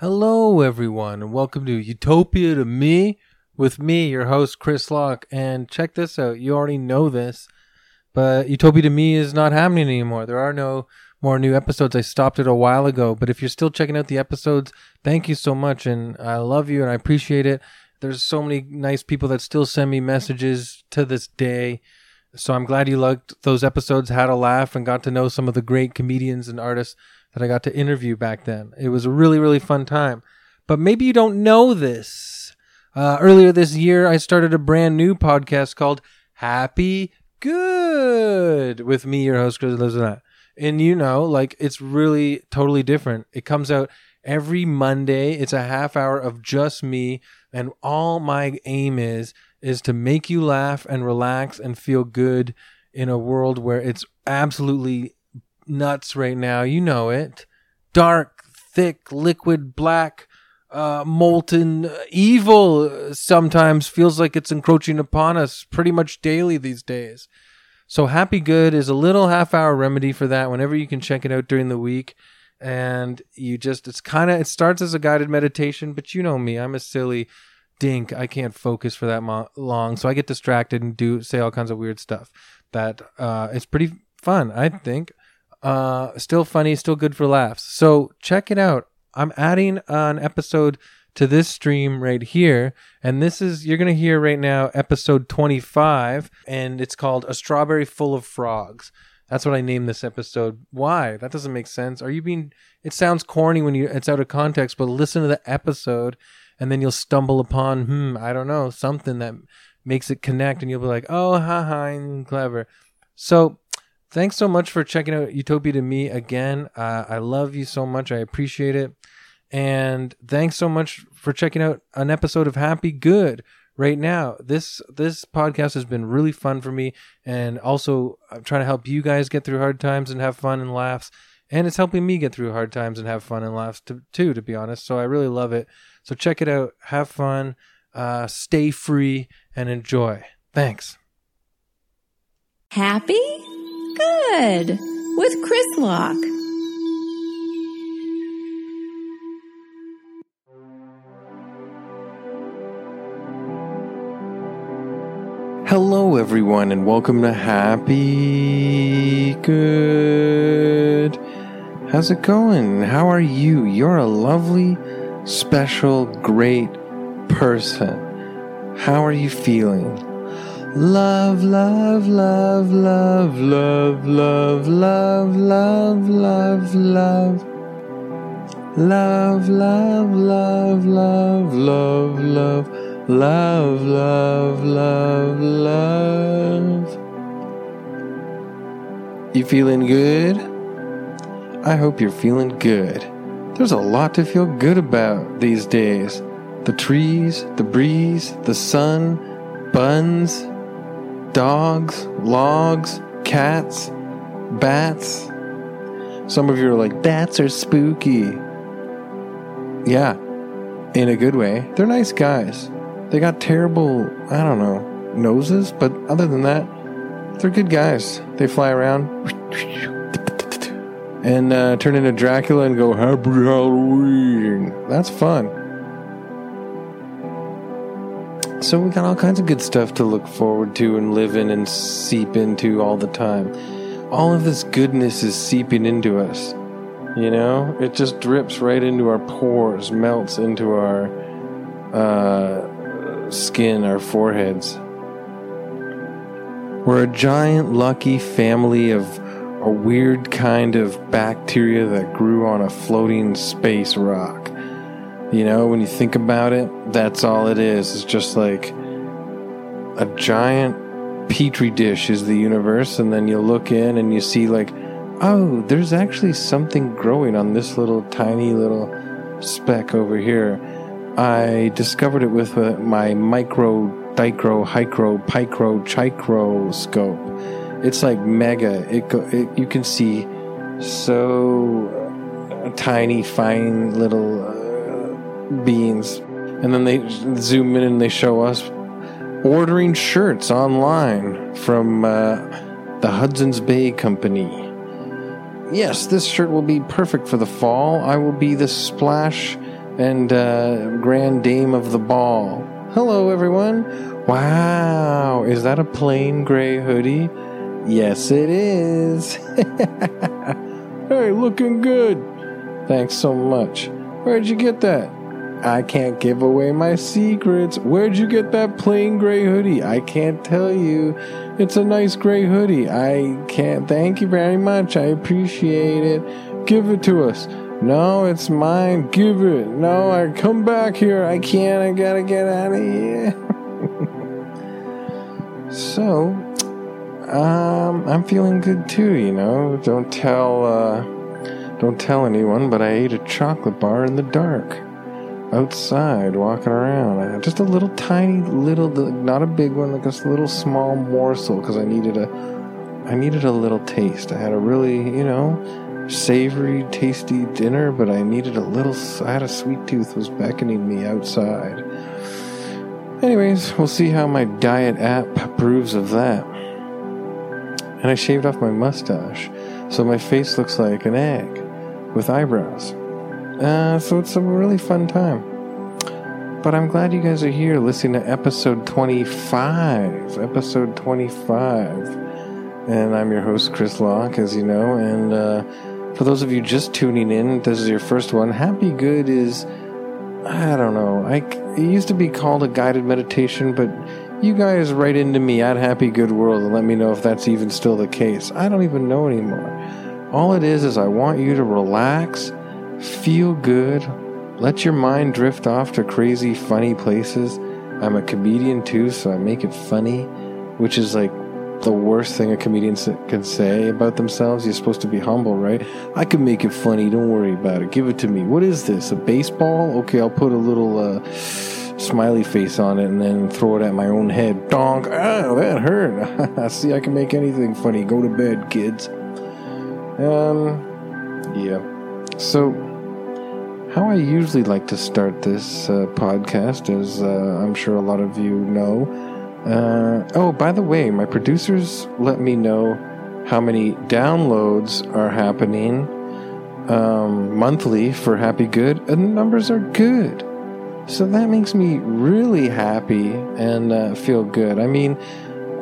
Hello, everyone, and welcome to Utopia to Me with me, your host, Chris Locke. And check this out. You already know this, but Utopia to Me is not happening anymore. There are no more new episodes. I stopped it a while ago, but if you're still checking out the episodes, thank you so much. And I love you and I appreciate it. There's so many nice people that still send me messages to this day. So I'm glad you liked those episodes, had a laugh, and got to know some of the great comedians and artists that I got to interview back then. It was a really, really fun time. But maybe you don't know this. Uh, earlier this year, I started a brand new podcast called Happy Good with me, your host, Chris Elizabeth. And you know, like it's really totally different. It comes out every Monday. It's a half hour of just me, and all my aim is is to make you laugh and relax and feel good in a world where it's absolutely nuts right now. You know it. Dark, thick, liquid, black, uh, molten uh, evil sometimes feels like it's encroaching upon us pretty much daily these days. So Happy Good is a little half hour remedy for that whenever you can check it out during the week. And you just, it's kind of, it starts as a guided meditation, but you know me, I'm a silly dink. I can't focus for that mo- long. So I get distracted and do, say all kinds of weird stuff that, uh, it's pretty fun, I think. Uh, still funny, still good for laughs. So check it out. I'm adding an episode to this stream right here, and this is you're gonna hear right now episode 25, and it's called "A Strawberry Full of Frogs." That's what I named this episode. Why? That doesn't make sense. Are you being? It sounds corny when you it's out of context, but listen to the episode, and then you'll stumble upon hmm I don't know something that makes it connect, and you'll be like, oh ha ha, clever. So thanks so much for checking out Utopia to me again. Uh, I love you so much. I appreciate it. And thanks so much for checking out an episode of Happy Good right now. This this podcast has been really fun for me, and also I'm trying to help you guys get through hard times and have fun and laughs. And it's helping me get through hard times and have fun and laughs to, too, to be honest. So I really love it. So check it out. Have fun. Uh, stay free and enjoy. Thanks. Happy? Good. With Chris Locke. Hello, everyone, and welcome to Happy Good. How's it going? How are you? You're a lovely, special, great person. How are you feeling? Love, love, love, love, love, love, love, love, love, love. Love, love, love, love, love, love, love, love, love, love. You feeling good? I hope you're feeling good. There's a lot to feel good about these days. The trees, the breeze, the sun, buns, dogs, logs, cats, bats. Some of you are like, bats are spooky. Yeah, in a good way. They're nice guys. They got terrible, I don't know, noses, but other than that, they're good guys. They fly around and uh, turn into Dracula and go, Happy Halloween. That's fun. So we got all kinds of good stuff to look forward to and live in and seep into all the time. All of this goodness is seeping into us. You know, it just drips right into our pores, melts into our uh, skin, our foreheads. We're a giant lucky family of a weird kind of bacteria that grew on a floating space rock. You know, when you think about it, that's all it is. It's just like a giant petri dish is the universe, and then you look in and you see, like, oh, there's actually something growing on this little tiny little speck over here. I discovered it with uh, my micro, dicro, hycro, picro, chicro scope. It's like mega. It, go, it you can see so tiny, fine little uh, beings, and then they zoom in and they show us ordering shirts online from uh, the Hudson's Bay Company. Yes, this shirt will be perfect for the fall. I will be the splash and uh, grand dame of the ball. Hello, everyone. Wow, is that a plain gray hoodie? Yes, it is. hey, looking good. Thanks so much. Where'd you get that? I can't give away my secrets. Where'd you get that plain gray hoodie? I can't tell you. It's a nice gray hoodie. I can't. Thank you very much. I appreciate it. Give it to us. No, it's mine. Give it. No, I come back here. I can't. I gotta get out of here. so, um, I'm feeling good too. You know, don't tell, uh, don't tell anyone. But I ate a chocolate bar in the dark outside walking around. Just a little tiny little, not a big one, like a little small morsel because I needed a, I needed a little taste. I had a really, you know, savory, tasty dinner, but I needed a little. I had a sweet tooth was beckoning me outside. Anyways, we'll see how my diet app approves of that. And I shaved off my mustache, so my face looks like an egg with eyebrows. Uh, so it's a really fun time. But I'm glad you guys are here listening to episode 25. Episode 25. And I'm your host, Chris Locke, as you know. And uh, for those of you just tuning in, this is your first one. Happy Good is, I don't know, I, it used to be called a guided meditation, but you guys write into me at Happy Good World and let me know if that's even still the case. I don't even know anymore. All it is is I want you to relax Feel good. Let your mind drift off to crazy, funny places. I'm a comedian too, so I make it funny, which is like the worst thing a comedian can say about themselves. You're supposed to be humble, right? I can make it funny. Don't worry about it. Give it to me. What is this? A baseball? Okay, I'll put a little uh, smiley face on it and then throw it at my own head. Donk. Ah, that hurt. See, I can make anything funny. Go to bed, kids. Um, yeah. So how I usually like to start this uh, podcast, as uh, I'm sure a lot of you know. Uh, oh, by the way, my producers let me know how many downloads are happening um, monthly for Happy Good, and the numbers are good. So that makes me really happy and uh, feel good. I mean,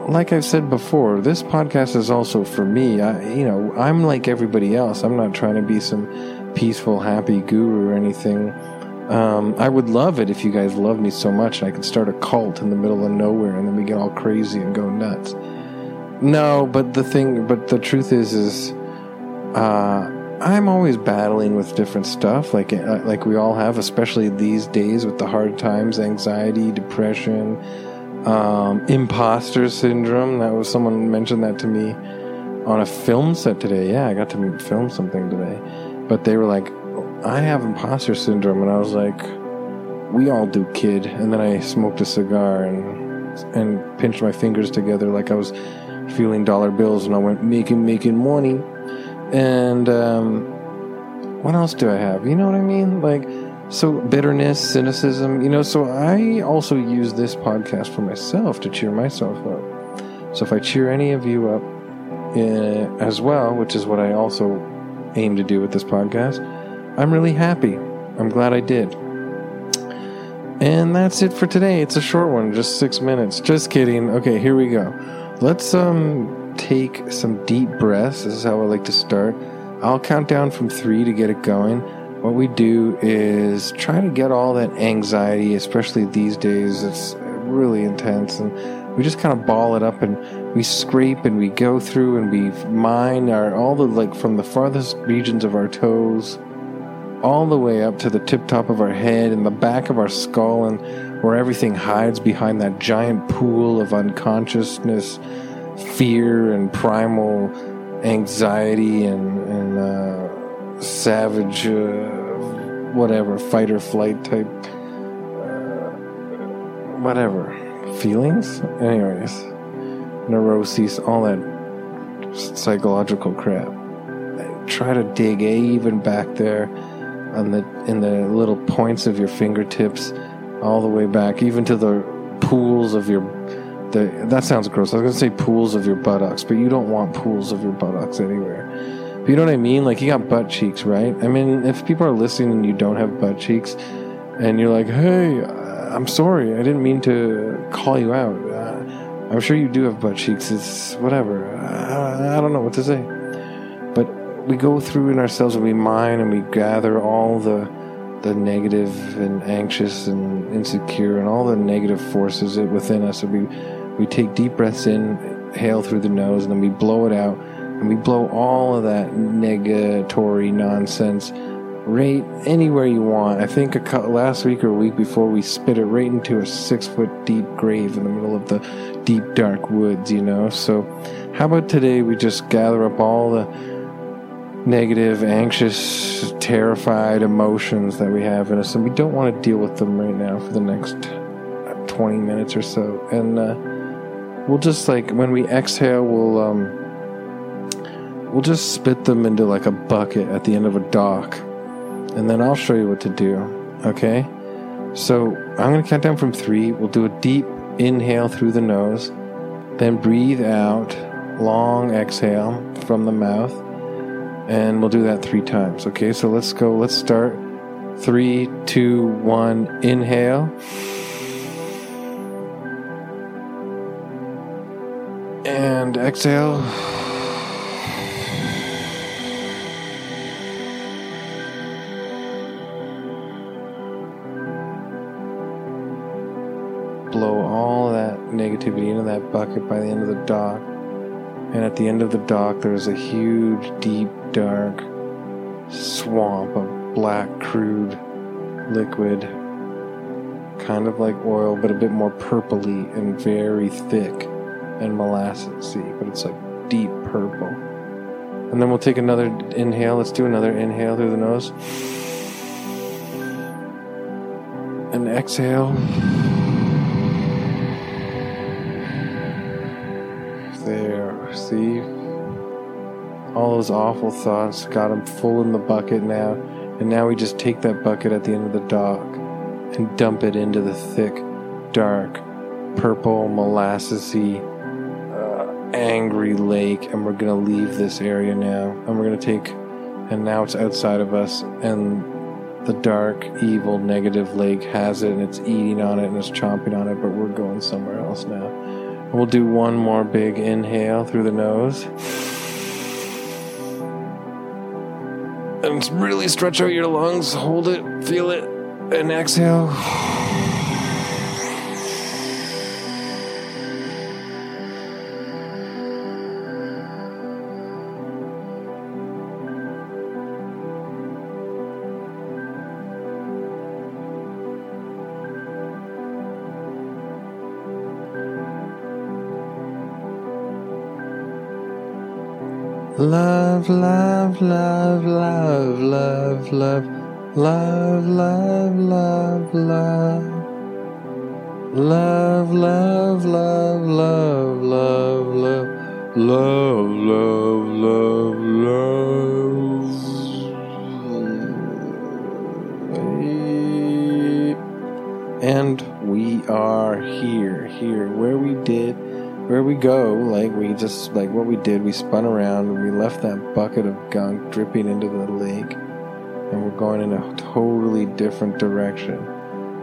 like I've said before, this podcast is also for me. I, you know, I'm like everybody else. I'm not trying to be some peaceful, happy guru or anything. Um, I would love it if you guys loved me so much and I could start a cult in the middle of nowhere and then we get all crazy and go nuts. No, but the thing, but the truth is, is uh, I'm always battling with different stuff, like uh, like we all have, especially these days with the hard times, anxiety, depression, um, imposter syndrome. That was someone mentioned that to me on a film set today. Yeah, I got to film something today but they were like, I have imposter syndrome. And I was like, we all do, kid. And then I smoked a cigar and and pinched my fingers together like I was feeling dollar bills and I went making making money. And um, what else do I have? You know what I mean? Like so bitterness, cynicism, you know, so I also use this podcast for myself to cheer myself up. So if I cheer any of you up uh, as well, which is what I also aim to do with this podcast. I'm really happy. I'm glad I did. And that's it for today. It's a short one, just six minutes. Just kidding. Okay, here we go. Let's um take some deep breaths. This is how I like to start. I'll count down from three to get it going. What we do is try to get all that anxiety, especially these days. It's really intense, and we just kind of ball it up and we scrape and we go through and we mine our all the like from the farthest regions of our toes all the way up to the tip top of our head and the back of our skull and where everything hides behind that giant pool of unconsciousness fear and primal anxiety and, and uh, savage uh, whatever fight or flight type uh, whatever feelings? Anyways neuroses, all that psychological crap. Try to dig even back there on the in the little points of your fingertips, all the way back, even to the pools of your. The, that sounds gross. I was gonna say pools of your buttocks, but you don't want pools of your buttocks anywhere. But you know what I mean? Like you got butt cheeks, right? I mean, if people are listening and you don't have butt cheeks, and you're like, "Hey, I'm sorry. I didn't mean to call you out. I'm sure you do have butt cheeks. It's whatever. Uh, I don't know what to say." But we go through in ourselves and we mine and we gather all the the negative and anxious and insecure and all the negative forces within us and we we take deep breaths in hail through the nose and then we blow it out and we blow all of that negatory nonsense right anywhere you want. I think a cu- last week or a week before we spit it right into a six foot deep grave in the middle of the deep dark woods, you know. So, how about today we just gather up all the negative, anxious, terrified emotions that we have in us, and we don't want to deal with them right now for the next 20 minutes or so. And uh, we'll just like when we exhale, we'll um, we'll just spit them into like a bucket at the end of a dock, and then I'll show you what to do. Okay? So I'm gonna count down from three. We'll do a deep inhale through the nose, then breathe out, long exhale from the mouth, and we'll do that three times. Okay? So let's go. Let's start. Three, two, one. Inhale. And exhale. Blow all that negativity into that bucket by the end of the dock. And at the end of the dock, there's a huge, deep, dark swamp of black, crude liquid. Kind of like oil, but a bit more purpley and very thick and molassesy, but it's like deep purple. And then we'll take another inhale. Let's do another inhale through the nose. And exhale. See? All those awful thoughts got them full in the bucket now. And now we just take that bucket at the end of the dock and dump it into the thick, dark, purple, molassesy, uh, angry lake and we're gonna leave this area now and we're gonna take and now it's outside of us and the dark evil negative lake has it and it's eating on it and it's chomping on it but we're going somewhere else now we'll do one more big inhale through the nose. And really stretch out your lungs. Hold it feel it and exhale Love, love, love, love, love, love, love, love, love, love. Love, love, love, love, love, love, love, love, love, love. And we are here, here, where we did where we go, like we just like what we did, we spun around and we left that bucket of gunk dripping into the lake, and we're going in a totally different direction,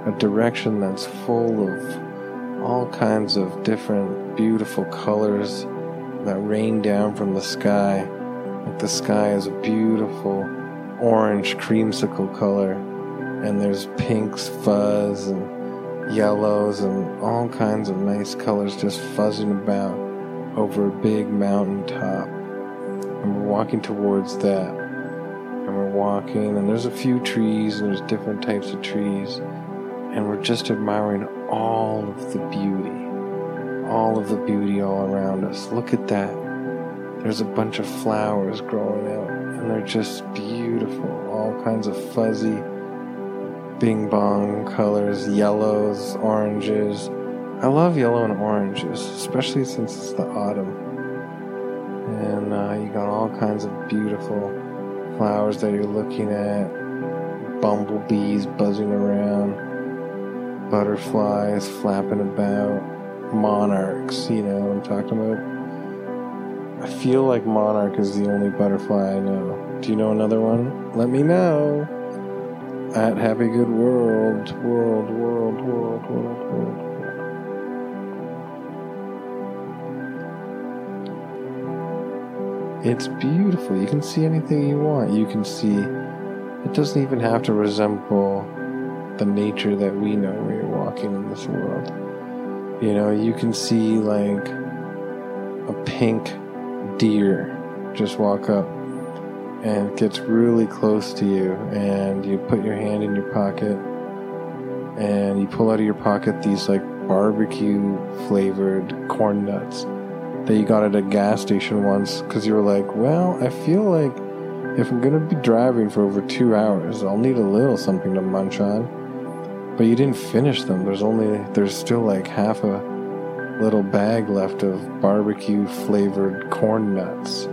a direction that's full of all kinds of different beautiful colors that rain down from the sky. Like the sky is a beautiful orange creamsicle color, and there's pinks, fuzz, and yellows and all kinds of nice colors just fuzzing about over a big mountain top. And we're walking towards that. And we're walking, and there's a few trees, and there's different types of trees. And we're just admiring all of the beauty. All of the beauty all around us. Look at that. There's a bunch of flowers growing out, and they're just beautiful. All kinds of fuzzy, bing bong colors, yellows, oranges. I love yellow and oranges, especially since it's the autumn. And uh, you got all kinds of beautiful flowers that you're looking at, bumblebees buzzing around, butterflies flapping about, monarchs, you know what I'm talking about? I feel like monarch is the only butterfly I know. Do you know another one? Let me know. At Happy Good World, World, World, World, World, World. It's beautiful. You can see anything you want. You can see. It doesn't even have to resemble the nature that we know when you're walking in this world. You know, you can see like a pink deer just walk up and it gets really close to you and you put your hand in your pocket and you pull out of your pocket these like barbecue flavored corn nuts that you got at a gas station once because you were like well i feel like if i'm going to be driving for over two hours i'll need a little something to munch on. But you didn't finish them. There's only there's still like half a little bag left of barbecue flavored corn nuts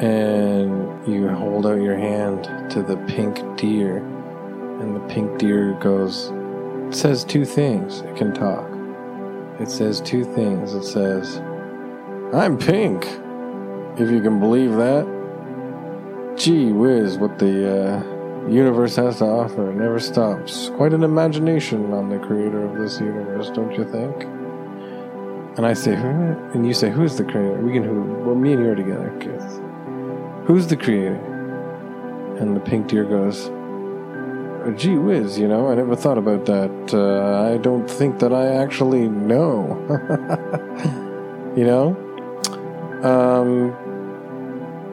and you hold out your hand to the pink deer, and the pink deer goes, it says two things. It can talk. It says two things. It says, I'm pink, if you can believe that. Gee whiz, what the uh, universe has to offer it never stops. Quite an imagination on the creator of this universe, don't you think? And I say, who? And you say, who's the creator? We can who? Well, me and you are together, kids. Who's the creator? And the pink deer goes, Gee whiz, you know, I never thought about that. Uh, I don't think that I actually know. you know? Um,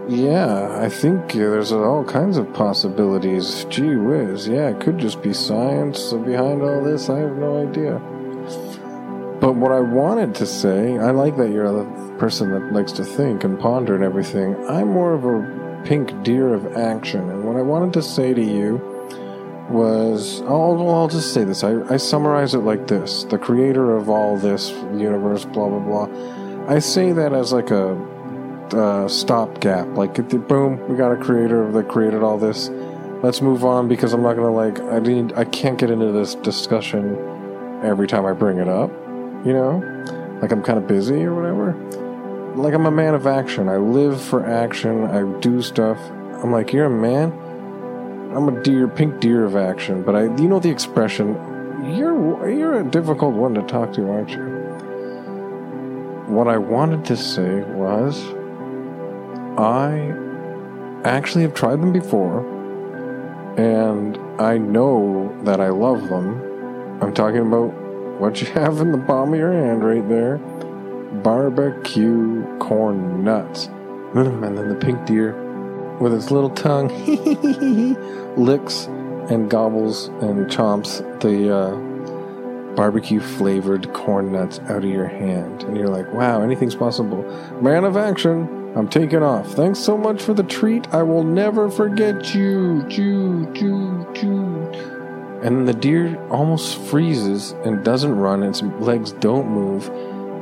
yeah, I think there's all kinds of possibilities. Gee whiz, yeah, it could just be science behind all this. I have no idea. But what I wanted to say, I like that you're person that likes to think and ponder and everything. I'm more of a pink deer of action. And what I wanted to say to you was I'll, I'll just say this. I, I summarize it like this The creator of all this universe, blah, blah, blah. I say that as like a uh, stopgap. Like, boom, we got a creator that created all this. Let's move on because I'm not gonna like. I need. I can't get into this discussion every time I bring it up you know? Like I'm kind of busy or whatever. Like I'm a man of action. I live for action. I do stuff. I'm like, you're a man? I'm a deer, pink deer of action. But I, you know the expression, you're, you're a difficult one to talk to, aren't you? What I wanted to say was, I actually have tried them before, and I know that I love them. I'm talking about what you have in the palm of your hand right there barbecue corn nuts. And then the pink deer, with its little tongue, licks and gobbles and chomps the uh, barbecue flavored corn nuts out of your hand. And you're like, wow, anything's possible. Man of action, I'm taking off. Thanks so much for the treat. I will never forget you. Choo, choo, choo and the deer almost freezes and doesn't run, its legs don't move.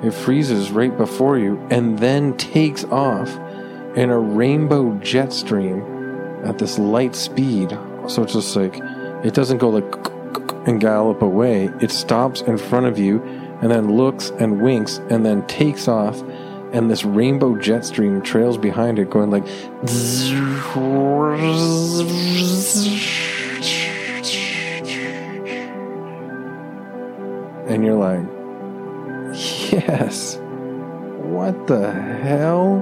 It freezes right before you and then takes off in a rainbow jet stream at this light speed. So it's just like, it doesn't go like and gallop away. It stops in front of you and then looks and winks and then takes off. And this rainbow jet stream trails behind it, going like. and you're like, yes, what the hell?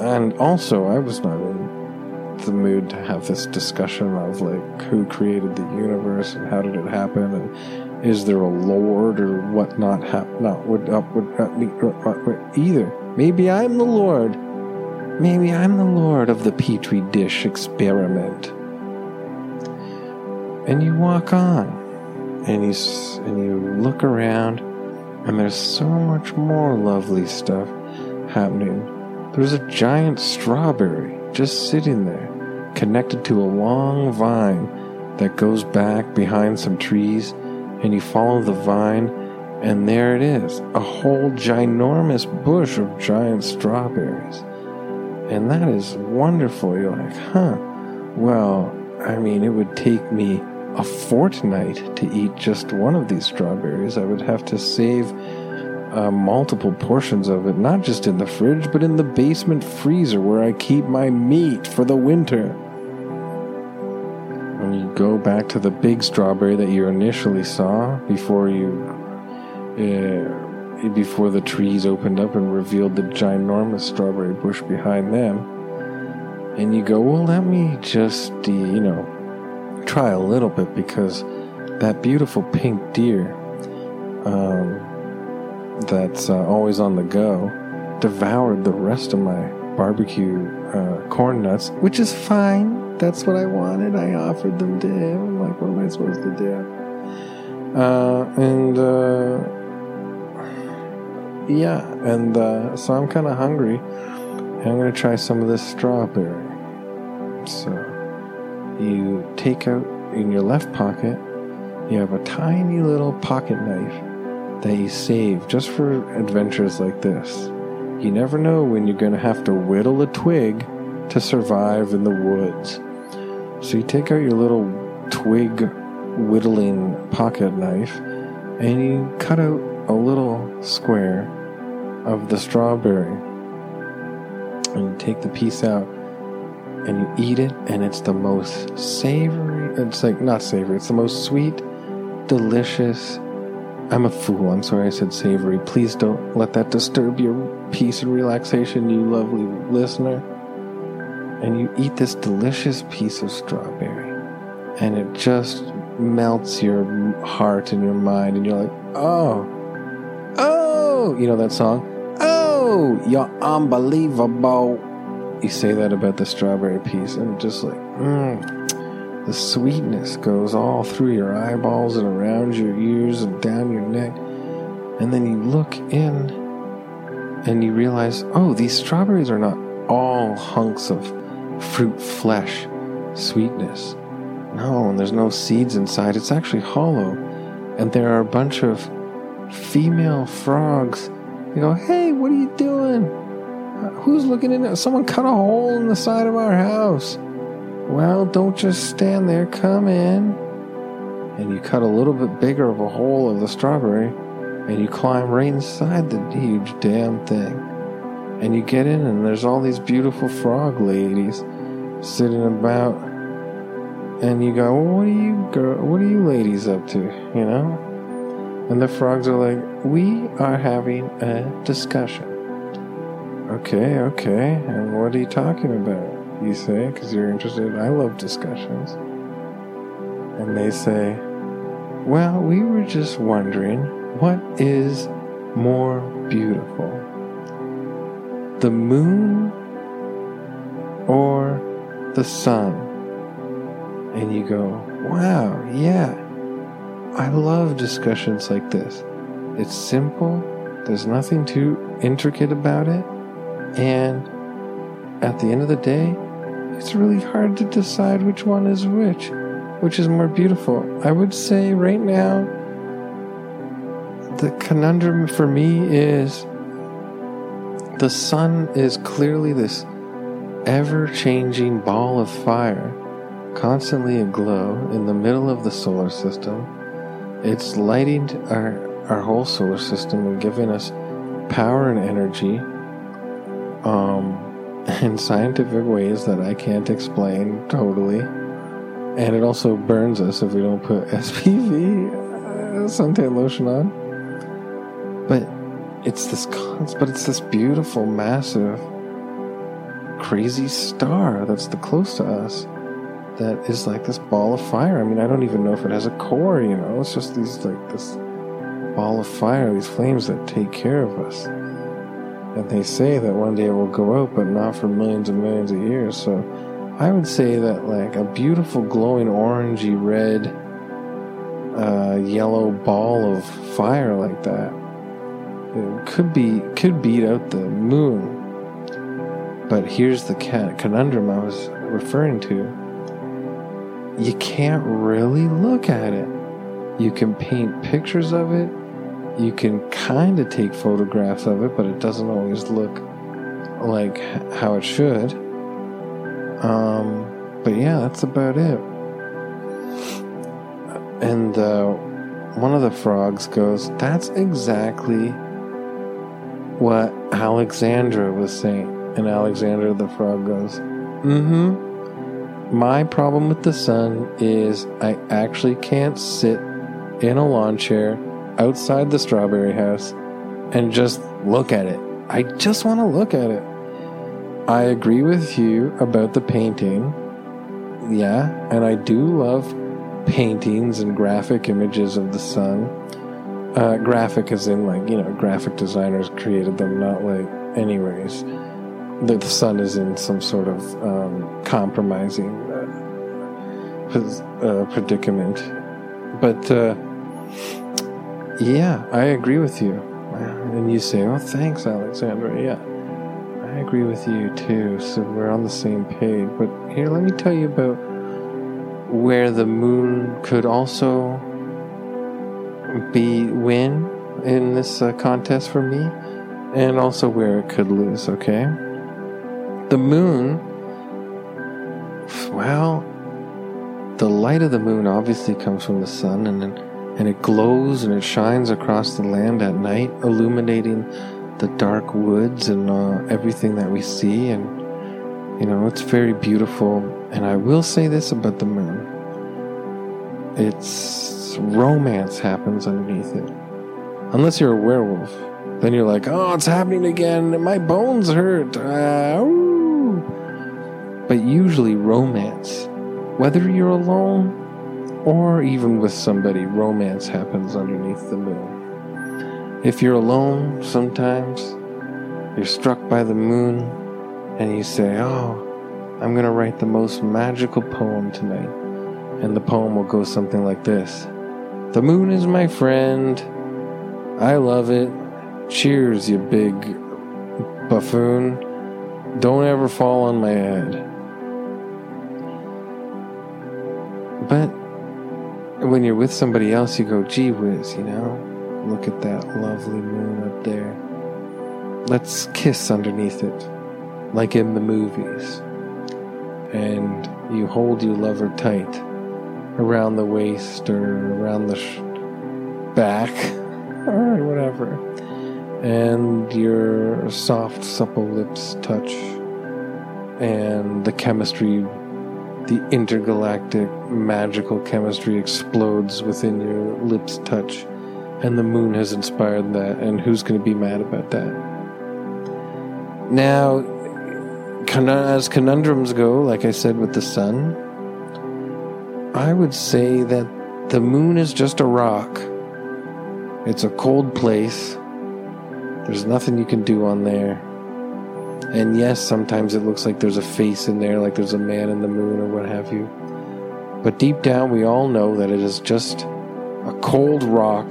And also, I was not in the mood to have this discussion of like who created the universe and how did it happen and is there a lord or what not hap- not would up would not either. Maybe I'm the lord. Maybe I'm the lord of the petri dish experiment. And you walk on and you and you look around and there's so much more lovely stuff happening. There's a giant strawberry just sitting there, connected to a long vine that goes back behind some trees, and you follow the vine, and there it is a whole ginormous bush of giant strawberries. And that is wonderful. You're like, huh, well, I mean, it would take me a fortnight to eat just one of these strawberries. I would have to save uh, multiple portions of it, not just in the fridge, but in the basement freezer where I keep my meat for the winter. When you go back to the big strawberry that you initially saw before you, uh, before the trees opened up and revealed the ginormous strawberry bush behind them. And you go, well, let me just, you know, try a little bit because that beautiful pink deer um, that's uh, always on the go devoured the rest of my barbecue uh, corn nuts, which is fine. That's what I wanted. I offered them to him. I'm like, what am I supposed to do? Uh, and uh, yeah, and uh, so I'm kind of hungry. I'm going to try some of this strawberry. So you take out in your left pocket, you have a tiny little pocket knife that you save just for adventures like this. You never know when you're going to have to whittle a twig to survive in the woods. So you take out your little twig whittling pocket knife and you cut out a little square of the strawberry. And you take the piece out and you eat it, and it's the most savory. It's like, not savory, it's the most sweet, delicious. I'm a fool. I'm sorry I said savory. Please don't let that disturb your peace and relaxation, you lovely listener. And you eat this delicious piece of strawberry, and it just melts your heart and your mind, and you're like, oh, oh, you know that song? Oh, you're unbelievable. You say that about the strawberry piece, and just like, mm, the sweetness goes all through your eyeballs and around your ears and down your neck. And then you look in and you realize, oh, these strawberries are not all hunks of fruit flesh sweetness. No, and there's no seeds inside. It's actually hollow. And there are a bunch of female frogs. They go, hey, what are you doing? Who's looking in? There? Someone cut a hole in the side of our house. Well, don't just stand there. Come in. And you cut a little bit bigger of a hole of the strawberry, and you climb right inside the huge damn thing. And you get in, and there's all these beautiful frog ladies sitting about. And you go, well, what are you, girl? What are you ladies up to? You know? And the frogs are like, we are having a discussion. Okay, okay. And what are you talking about? You say, because you're interested. I love discussions. And they say, well, we were just wondering what is more beautiful? The moon or the sun? And you go, wow, yeah. I love discussions like this. It's simple, there's nothing too intricate about it, and at the end of the day, it's really hard to decide which one is which, which is more beautiful. I would say right now, the conundrum for me is the sun is clearly this ever changing ball of fire, constantly aglow in the middle of the solar system. It's lighting our, our whole solar system and giving us power and energy um, in scientific ways that I can't explain totally. And it also burns us if we don't put SPF, uh, suntan lotion on. But it's this, but it's this beautiful, massive, crazy star that's the close to us. That is like this ball of fire. I mean, I don't even know if it has a core. You know, it's just these like this ball of fire, these flames that take care of us. And they say that one day it will go out, but not for millions and millions of years. So I would say that like a beautiful glowing orangey red, uh, yellow ball of fire like that it could be could beat out the moon. But here's the conundrum I was referring to. You can't really look at it. You can paint pictures of it. You can kind of take photographs of it, but it doesn't always look like how it should. Um, but yeah, that's about it. And uh, one of the frogs goes, That's exactly what Alexandra was saying. And Alexandra the frog goes, Mm hmm. My problem with the sun is I actually can't sit in a lawn chair outside the strawberry house and just look at it. I just want to look at it. I agree with you about the painting. Yeah, and I do love paintings and graphic images of the sun. Uh, graphic as in like, you know, graphic designers created them, not like, anyways. The, the sun is in some sort of um, compromising uh, uh, predicament. But uh, yeah, I agree with you. And you say, oh, thanks, Alexandra. Yeah, I agree with you too. So we're on the same page. But here, let me tell you about where the moon could also be win in this uh, contest for me, and also where it could lose. Okay, the moon. Well, the light of the moon obviously comes from the sun, and then and it glows and it shines across the land at night, illuminating the dark woods and uh, everything that we see. And, you know, it's very beautiful. And I will say this about the moon it's romance happens underneath it. Unless you're a werewolf. Then you're like, oh, it's happening again. My bones hurt. Uh. But usually, romance, whether you're alone or even with somebody, romance happens underneath the moon. If you're alone, sometimes you're struck by the moon and you say, Oh, I'm going to write the most magical poem tonight. And the poem will go something like this The moon is my friend. I love it. Cheers, you big buffoon. Don't ever fall on my head. But when you're with somebody else, you go, gee whiz, you know? Look at that lovely moon up there. Let's kiss underneath it, like in the movies. And you hold your lover tight around the waist or around the sh- back or whatever. And your soft, supple lips touch, and the chemistry the intergalactic magical chemistry explodes within your lips touch and the moon has inspired that and who's going to be mad about that? Now as conundrums go like i said with the sun i would say that the moon is just a rock. It's a cold place. There's nothing you can do on there and yes, sometimes it looks like there's a face in there, like there's a man in the moon or what have you. But deep down, we all know that it is just a cold rock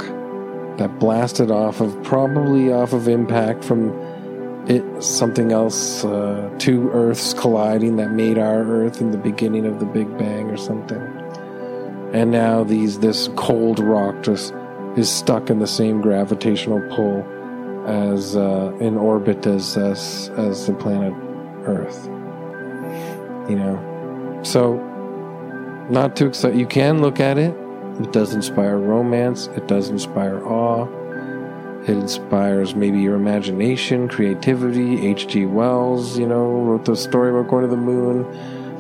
that blasted off of, probably off of impact from it, something else, uh, two Earths colliding that made our Earth in the beginning of the Big Bang or something. And now these, this cold rock just is stuck in the same gravitational pull as uh, in orbit as, as as the planet Earth. You know, so not too excited. You can look at it. It does inspire romance. It does inspire awe. It inspires maybe your imagination, creativity. H.G. Wells, you know, wrote the story about going to the moon.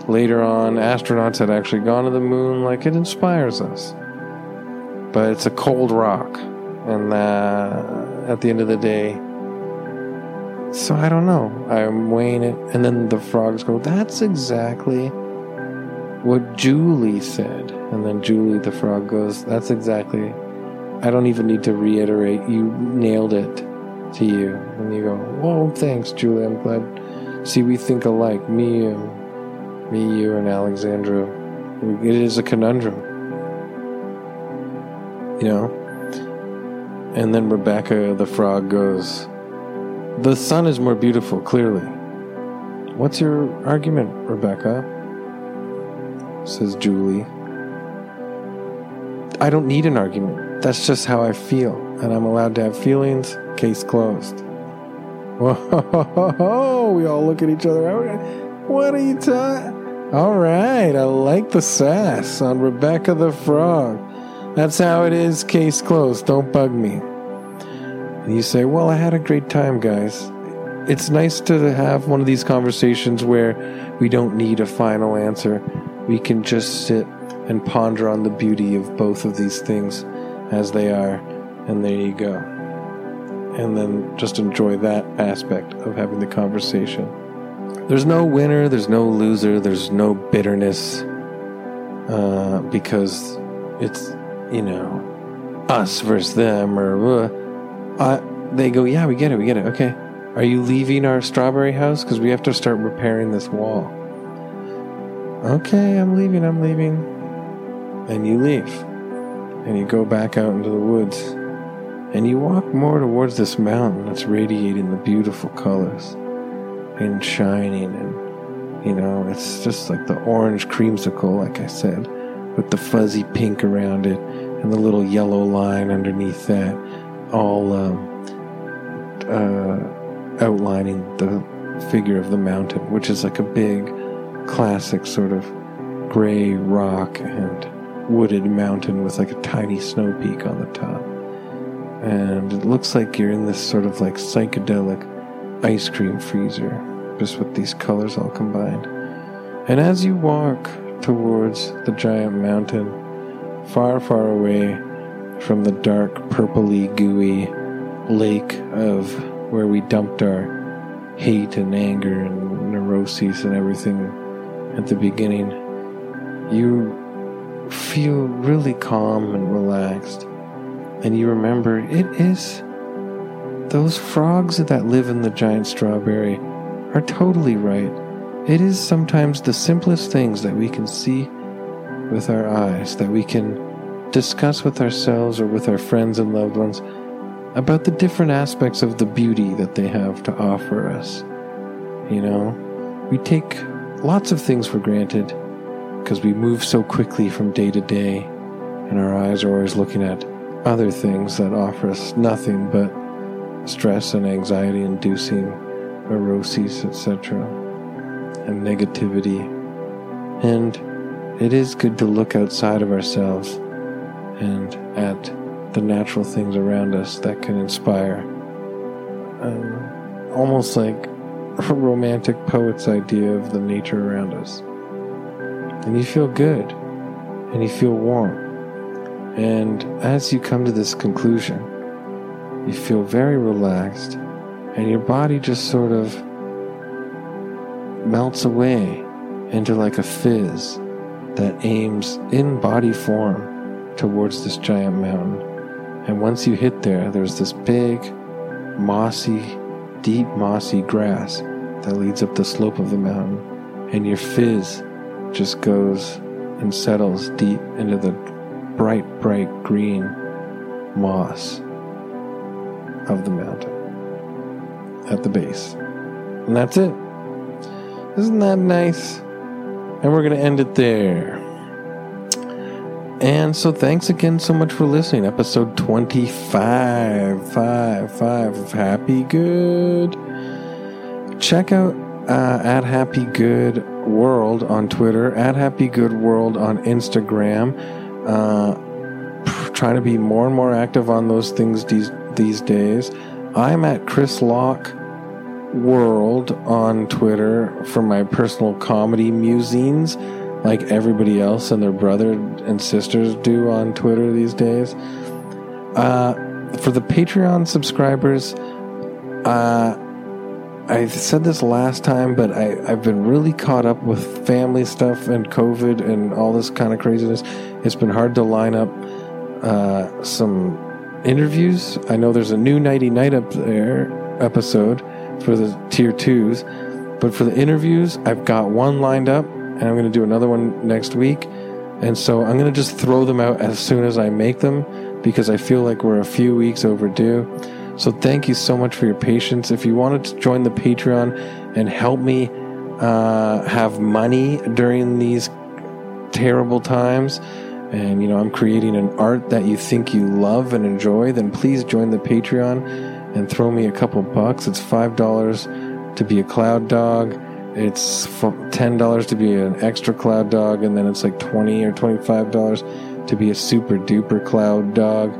Later on, astronauts had actually gone to the moon. Like it inspires us, but it's a cold rock, and uh, at the end of the day. So I don't know. I'm weighing it, and then the frogs go, That's exactly what Julie said. And then Julie the frog goes, That's exactly. I don't even need to reiterate. You nailed it to you. And you go, Whoa, thanks, Julie. I'm glad. See, we think alike. Me, and me, you, and Alexandra. It is a conundrum. You know? And then Rebecca the frog goes, The sun is more beautiful, clearly. What's your argument, Rebecca? Says Julie. I don't need an argument. That's just how I feel, and I'm allowed to have feelings. Case closed. Whoa, we all look at each other. What are you talking? All right, I like the sass on Rebecca the Frog. That's how it is, case closed. Don't bug me. You say, Well, I had a great time, guys. It's nice to have one of these conversations where we don't need a final answer. we can just sit and ponder on the beauty of both of these things as they are, and there you go. And then just enjoy that aspect of having the conversation. There's no winner, there's no loser, there's no bitterness, uh, because it's, you know, us versus them, or uh, I, they go, yeah, we get it, we get it, okay. Are you leaving our strawberry house? Because we have to start repairing this wall. Okay, I'm leaving, I'm leaving. And you leave. And you go back out into the woods. And you walk more towards this mountain that's radiating the beautiful colors and shining. And, you know, it's just like the orange creamsicle, like I said, with the fuzzy pink around it and the little yellow line underneath that, all um, uh, outlining the figure of the mountain, which is like a big, classic sort of gray rock and wooded mountain with like a tiny snow peak on the top. And it looks like you're in this sort of like psychedelic ice cream freezer, just with these colors all combined. And as you walk towards the giant mountain, far, far away from the dark, purpley, gooey lake of where we dumped our hate and anger and neuroses and everything at the beginning, you feel really calm and relaxed. And you remember it is those frogs that live in the giant strawberry are totally right. It is sometimes the simplest things that we can see with our eyes, that we can discuss with ourselves or with our friends and loved ones about the different aspects of the beauty that they have to offer us. You know, we take lots of things for granted because we move so quickly from day to day, and our eyes are always looking at other things that offer us nothing but stress and anxiety inducing neuroses, etc., and negativity. And it is good to look outside of ourselves and at the natural things around us that can inspire. Um, almost like a romantic poet's idea of the nature around us. And you feel good, and you feel warm. And as you come to this conclusion, you feel very relaxed, and your body just sort of melts away into like a fizz that aims in body form towards this giant mountain. And once you hit there, there's this big, mossy, deep mossy grass that leads up the slope of the mountain. And your fizz just goes and settles deep into the bright, bright green moss of the mountain at the base. And that's it. Isn't that nice? And we're going to end it there. And so thanks again so much for listening. Episode 25, 5, 5 of Happy Good. Check out uh, at Happy Good World on Twitter, at Happy Good World on Instagram. Uh, trying to be more and more active on those things these, these days. I'm at Chris Locke World on Twitter for my personal comedy musings like everybody else and their brother and sisters do on Twitter these days. Uh, for the Patreon subscribers, uh, I said this last time, but I, I've been really caught up with family stuff and COVID and all this kind of craziness. It's been hard to line up uh, some interviews. I know there's a new Nighty Night up there episode for the tier twos, but for the interviews, I've got one lined up and I'm going to do another one next week. And so I'm going to just throw them out as soon as I make them because I feel like we're a few weeks overdue. So thank you so much for your patience. If you wanted to join the Patreon and help me uh, have money during these terrible times, and you know I'm creating an art that you think you love and enjoy, then please join the Patreon and throw me a couple bucks. It's five dollars to be a cloud dog it's ten dollars to be an extra cloud dog, and then it's like twenty or twenty-five dollars to be a super duper cloud dog.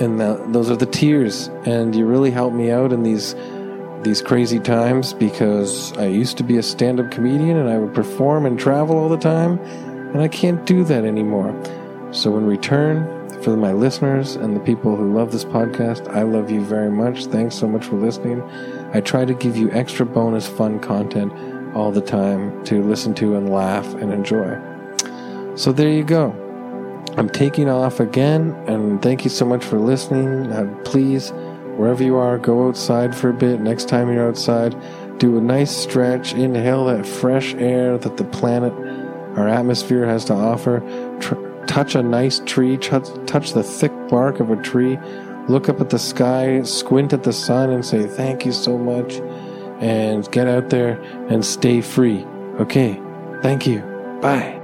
And the, those are the tiers, and you really help me out in these these crazy times because I used to be a stand up comedian and I would perform and travel all the time, and I can't do that anymore. So, in return, for my listeners and the people who love this podcast, I love you very much. Thanks so much for listening. I try to give you extra bonus fun content all the time to listen to and laugh and enjoy. So, there you go. I'm taking off again, and thank you so much for listening. Uh, please, wherever you are, go outside for a bit. Next time you're outside, do a nice stretch, inhale that fresh air that the planet, our atmosphere has to offer. Tr- touch a nice tree, touch, touch the thick bark of a tree, look up at the sky, squint at the sun, and say, Thank you so much. And get out there and stay free. Okay, thank you. Bye.